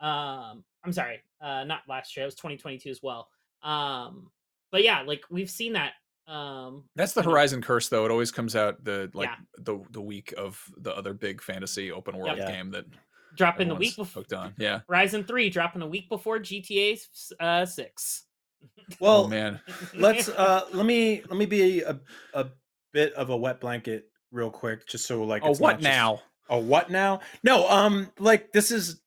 um i'm sorry uh not last year it was 2022 as well um but yeah like we've seen that um That's the of- Horizon curse, though. It always comes out the like Yeah. the the week of the other big fantasy open world Yep. game that dropping the week before on. Yeah. Horizon 3 dropping a week before GTA uh 6 Well, oh man. let's uh let me let me be a a bit of a wet blanket real quick just so like Oh, it's what just- now? a what now no um like this is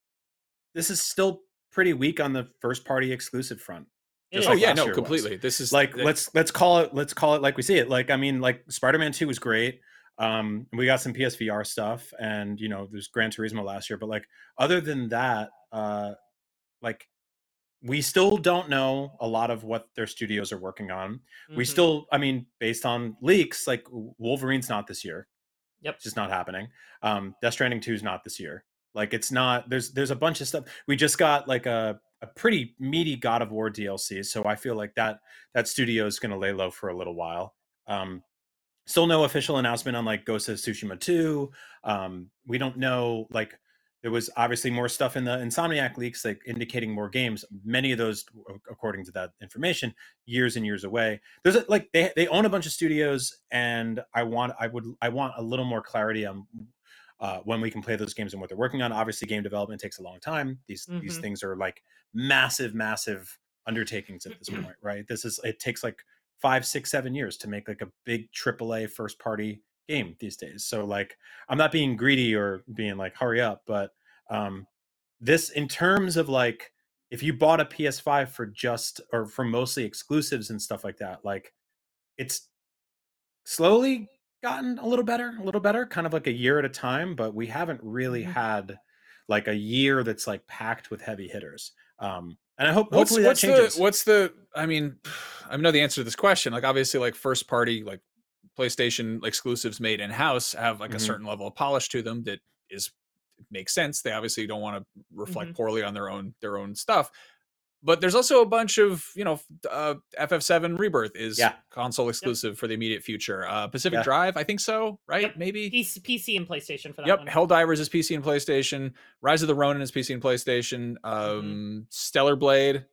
this is still pretty weak on the first party exclusive front just. Oh like yeah, no, year was. completely. This is like let's let's call it let's call it like we see it like i mean like spider-man 2 was great um we got some psvr stuff and you know there's gran turismo last year but like other than that uh like we still don't know a lot of what their studios are working on. We Mhm. still i mean based on leaks like wolverine's not this year. Yep. it's just not happening. Um death stranding 2 is not this year. Like it's not there's there's a bunch of stuff. We just got like a a pretty meaty god of war dlc so i feel like that that studio is going to lay low for a little while. Um still no official announcement on like ghost of tsushima 2 um we don't know like there was obviously more stuff in the insomniac leaks like indicating more games many of those according to that information years and years away. There's a, like they, they own a bunch of studios and i want i would i want a little more clarity on uh, when we can play those games and what they're working on. Obviously game development takes a long time. These these Mhm. things are like massive massive undertakings at this point right? This is it takes like five six seven years to make like a big aaa first party game these days so like i'm not being greedy or being like hurry up but um this in terms of like if you bought a ps5 for just or for mostly exclusives and stuff like that like it's slowly gotten a little better a little better kind of like a year at a time but we haven't really Mhm. had like a year that's like packed with heavy hitters um and i hope what's hopefully that what's changes the what's the I mean, I know the answer to this question. Like obviously, like first party like PlayStation exclusives made in house have like a Mhm. certain level of polish to them that is makes sense. They obviously don't want to reflect poorly on their own their own stuff. But there's also a bunch of you know uh, FF7 Rebirth is Yeah. console exclusive for the immediate future. Uh, Pacific Yeah. Drive, I think so, right? Yep. Maybe. PC, PC and PlayStation for that Yep, one. Helldivers is PC and PlayStation. Rise of the Ronin is PC and PlayStation. Um, Stellar Blade.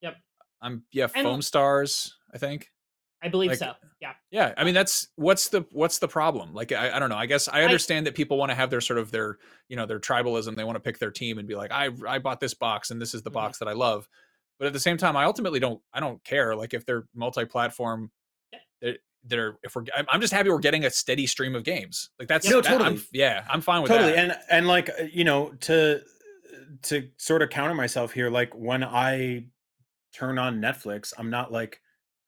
Yep. I'm yeah, And- Foam Stars. I think. I believe like- so. Yeah. Yeah, I mean that's what's the what's the problem? Like I, I don't know. I guess I understand that people want to have their sort of their you know their tribalism. They want to pick their team and be like, I I bought this box and this is the Mhm. box that I love. But at the same time, I ultimately don't I don't care. Like if they're multi-platform, Yeah. they're, they're if we're I'm I'm just happy we're getting a steady stream of games. Like that's No, that- I'm- totally. yeah, I'm fine with totally that. and and like uh, you know to to sort of counter myself here like when i turn on netflix i'm not like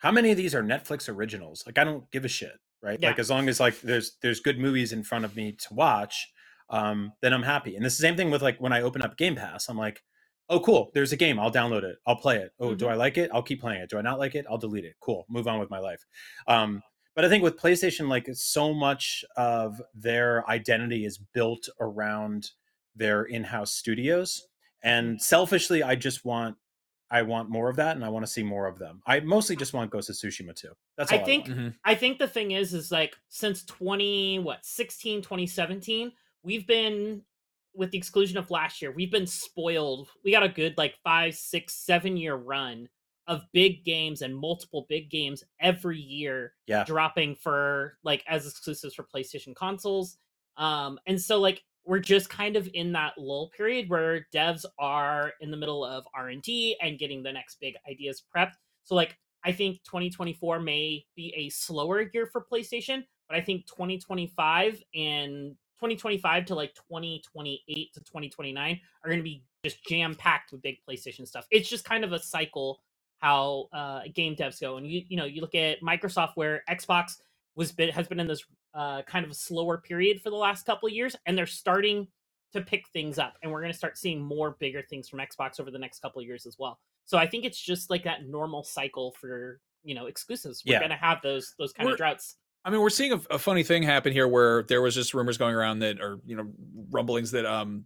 how many of these are netflix originals? Like i don't give a shit right? Like as long as like there's there's good movies in front of me to watch um then i'm happy. And it's the same thing with like when i open up game pass i'm like oh cool there's a game i'll download it i'll play it. Oh do i like it? I'll keep playing it. Do i not like it? I'll delete it. Cool move on with my life. Um but i think with playstation like so much of their identity is built around their in-house studios. And selfishly i just want i want more of that and i want to see more of them i mostly just want ghost of tsushima too that's all I I think want. Mhm. I think the thing is is like since 20 what 16 2017 we've been with the exclusion of last year, we've been spoiled. We got a good like five, six, seven year run of big games and multiple big games every year Yeah. dropping for like as exclusives for PlayStation consoles. Um, and so like we're just kind of in that lull period where devs are in the middle of R and D and getting the next big ideas prepped. So like I think 2024 may be a slower year for PlayStation, but I think 2025 and 2025 to like 2028 to 2029 are going to be just jam packed with big PlayStation stuff. It's just kind of a cycle how uh, game devs go, and you you know you look at Microsoft where Xbox was been has been in this uh, kind of a slower period for the last couple of years, and they're starting to pick things up, and we're going to start seeing more bigger things from Xbox over the next couple of years as well. So I think it's just like that normal cycle for you know exclusives. We're Yeah. going to have those those kind We're- of droughts. I mean, we're seeing a, a funny thing happen here where there was just rumors going around that, or you know, rumblings that um,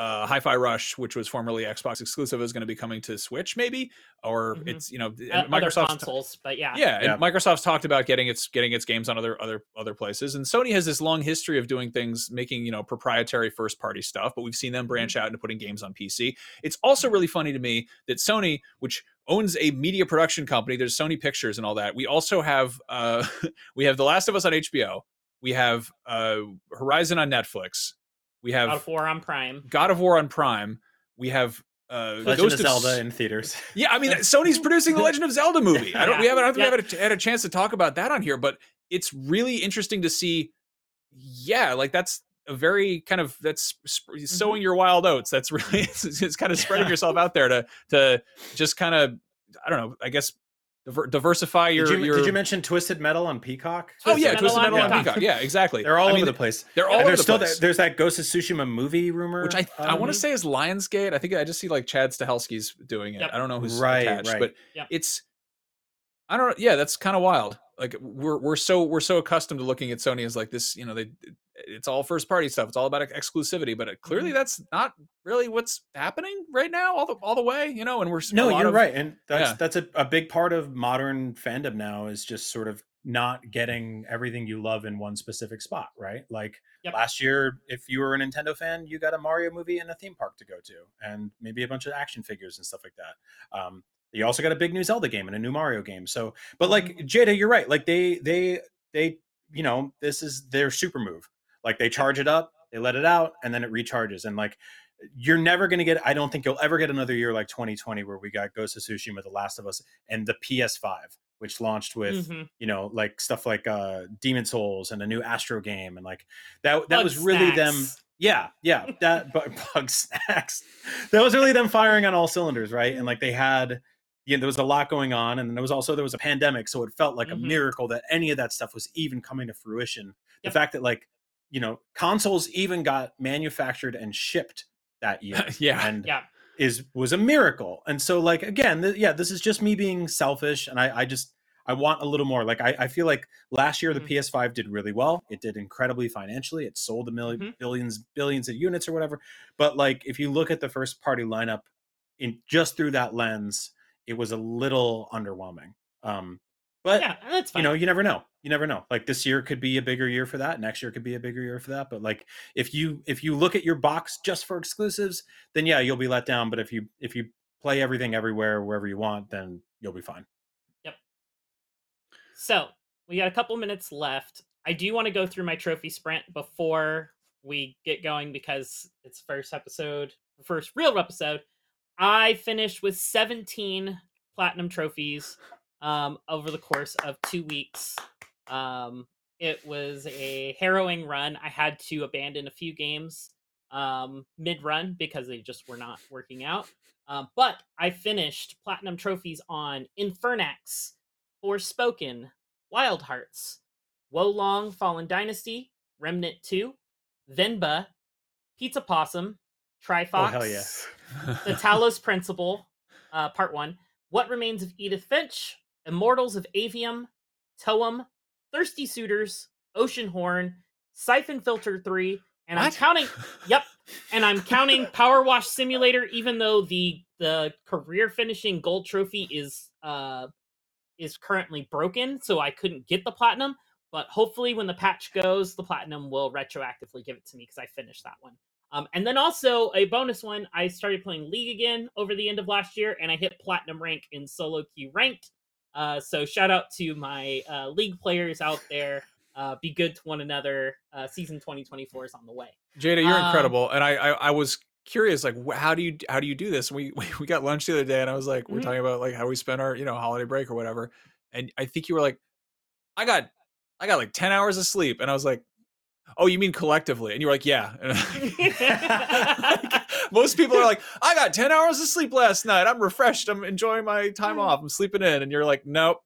uh, Hi-Fi Rush, which was formerly Xbox exclusive, is going to be coming to Switch, maybe, or Mhm. it's you know, Uh, and other Microsoft's consoles, but yeah, yeah, Yeah. and Microsoft's talked about getting its getting its games on other other other places, and Sony has this long history of doing things, making you know proprietary first party stuff. But we've seen them branch out into putting games on PC. It's also really funny to me that Sony, which owns a media production company, there's Sony Pictures and all that. We also have uh, we have The Last of Us on HBO. We have uh, Horizon on Netflix. We have God of War on Prime. God of War on Prime. We have uh, Legend Ghost of Zelda S- in theaters. yeah, I mean, Sony's producing the Legend of Zelda movie. I don't. We haven't. I don't think Yeah. we haven't had a chance to talk about that on here, but it's really interesting to see. Yeah, like that's a very kind of that's sp- Mm-hmm. sowing your wild oats. That's really it's, it's kind of spreading yourself out there to to just kind of I don't know. I guess diver- diversify your. Did you, your did you mention Twisted Metal on Peacock? Oh yeah, Twisted Twisted Metal Metal on on Peacock. Peacock. Yeah, exactly. They're all I over mean, the place. They're all And over there's the still place. that, there's that Ghost of Tsushima movie rumor, which I I want to say is Lionsgate. I think I just see like Chad Stahelski's doing it. Yep. I don't know who's Right, attached, right. but Yep. it's I don't know. Yeah, that's kind of wild. Like we're we're so we're so accustomed to looking at Sony as like this. You know, they it's all first party stuff. It's all about exclusivity, but it, Mm-hmm. clearly that's not really what's happening right now. All the all the way, you know. And we're No, you're of- right, and that's yeah. that's a, a big part of modern fandom now is just sort of not getting everything you love in one specific spot, right? Like Yep. last year, if you were a Nintendo fan, you got a Mario movie and a theme park to go to, and maybe a bunch of action figures and stuff like that. Um, you also got a big new Zelda game and a new Mario game. So, but like Mm-hmm. Jada, you're right. Like they they they you know this is their super move. Like they charge it up, they let it out, and then it recharges. And like you're never going to get i don't think you'll ever get another year like 2020 where we got ghost of tsushima the last of us and the ps5 which launched with Mhm. you know like stuff like uh Demon's Souls and a new astro game and like that that Bug was really them yeah yeah that bu- Bugsnax that was really them firing on all cylinders right and like they had yeah, there was a lot going on, and there was also there was a pandemic, so it felt like Mhm. a miracle that any of that stuff was even coming to fruition. Yep. The fact that like you know consoles even got manufactured and shipped that year, Yeah. and Yeah. is was a miracle. And so like again, th- yeah, this is just me being selfish, and I I just I want a little more. Like I, I feel like last year the Mhm. PS5 did really well. It did incredibly financially. It sold a 1000000 Mhm. billions billions of units or whatever. But like if you look at the first party lineup in just through that lens, it was a little underwhelming. Um, but yeah, that's fine. you know, you never know. You never know. Like this year could be a bigger year for that. Next year could be a bigger year for that. But like if you if you look at your box just for exclusives, then yeah, you'll be let down. But if you if you play everything everywhere wherever you want, then you'll be fine. Yep. So we got a couple minutes left. I do want to go through my trophy sprint before we get going because it's first episode, first real episode. I finished with 17 platinum trophies um, over the course of two weeks. Um, it was a harrowing run. I had to abandon a few games um, mid run because they just were not working out. Um, but I finished platinum trophies on Infernax, Forspoken, Wild Hearts, Wo Long Fallen Dynasty, Remnant 2, Venba, Pizza Possum, Trifox, Oh hell yeah. The Talos Principle, uh, Part 1, What Remains of Edith Finch, Immortals of Aveum, Toem, Thirsty Suitors, Ocean Horn, Syphon Filter 3, and I'm counting yep, and I'm counting PowerWash Simulator even though the the career finishing gold trophy is uh is currently broken, so I couldn't get the platinum, but hopefully when the patch goes, the platinum will retroactively give it to me because I finished that one. Um, and then also a bonus one, I started playing League again over the end of last year, and I hit platinum rank in solo queue ranked. Uh, so shout out to my uh, League players out there. Uh, be good to one another. Uh, season 2024 is on the way. Jada, you're Um, incredible, and I, I I was curious, like, how do you how do you do this? And we we, got lunch the other day, and I was like, we're Mhm. talking about like how we spend our you know holiday break or whatever, and I think you were like, I got I got like ten hours of sleep, and I was like, oh, you mean collectively? And you're like, yeah. Like, most people are like, I got ten hours of sleep last night. I'm refreshed. I'm enjoying my time hmm. off. I'm sleeping in, and you're like, nope.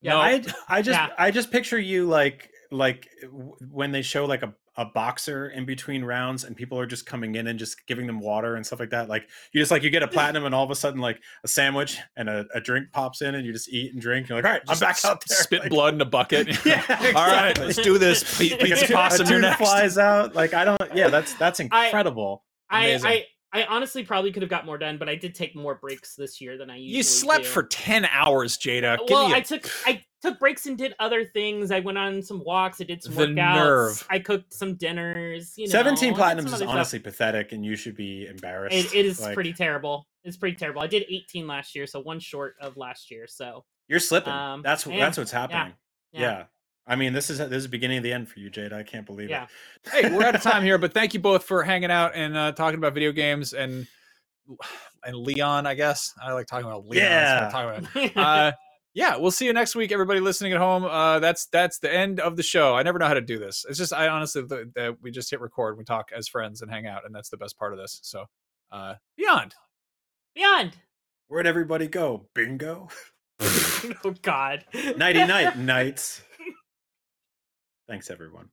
Yeah, nope. I I just Yeah. I just picture you like like w- when they show like a a boxer in between rounds and people are just coming in and just giving them water and stuff like that. Like you just like you get a platinum and all of a sudden like a sandwich and a, a drink pops in and you just eat and drink. You're like, all right, I'm Just back up there. Spit Like, blood in a bucket. Yeah, All right, let's do this. Pete, Pete's a possum, you're tooth next. flies out. Like I don't. Yeah, that's that's incredible. I, Amazing. I I honestly probably could have got more done, but I did take more breaks this year than I usually You slept do. for ten hours, Jada. Give well, me a- I took I took breaks and did other things. I went on some walks. I did some The workouts. nerve. I cooked some dinners. You know, Seventeen I platinums is other stuff. honestly pathetic, and you should be embarrassed. It, it is Like, pretty terrible. It's pretty terrible. I did 18 last year, so one short of last year. So You're slipping. Um, that's I that's what's happening. Yeah. Yeah. I mean, this is this is the beginning of the end for you, Jade. I can't believe yeah. it. hey, we're out of time here, but thank you both for hanging out and uh, talking about video games and and Leon. I guess I like talking about Leon. That's what talking about. Uh, yeah, we'll see you next week, everybody listening at home. Uh, that's that's the end of the show. I never know how to do this. It's just I honestly th- that we just hit record, we talk as friends and hang out, and that's the best part of this. So, uh, beyond. Beyond. Where'd everybody go? Bingo. oh God. Nighty night, nights. Thanks, everyone.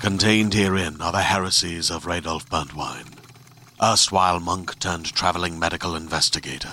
Contained herein are the heresies of Radolf Burntwine, erstwhile monk turned traveling medical investigator.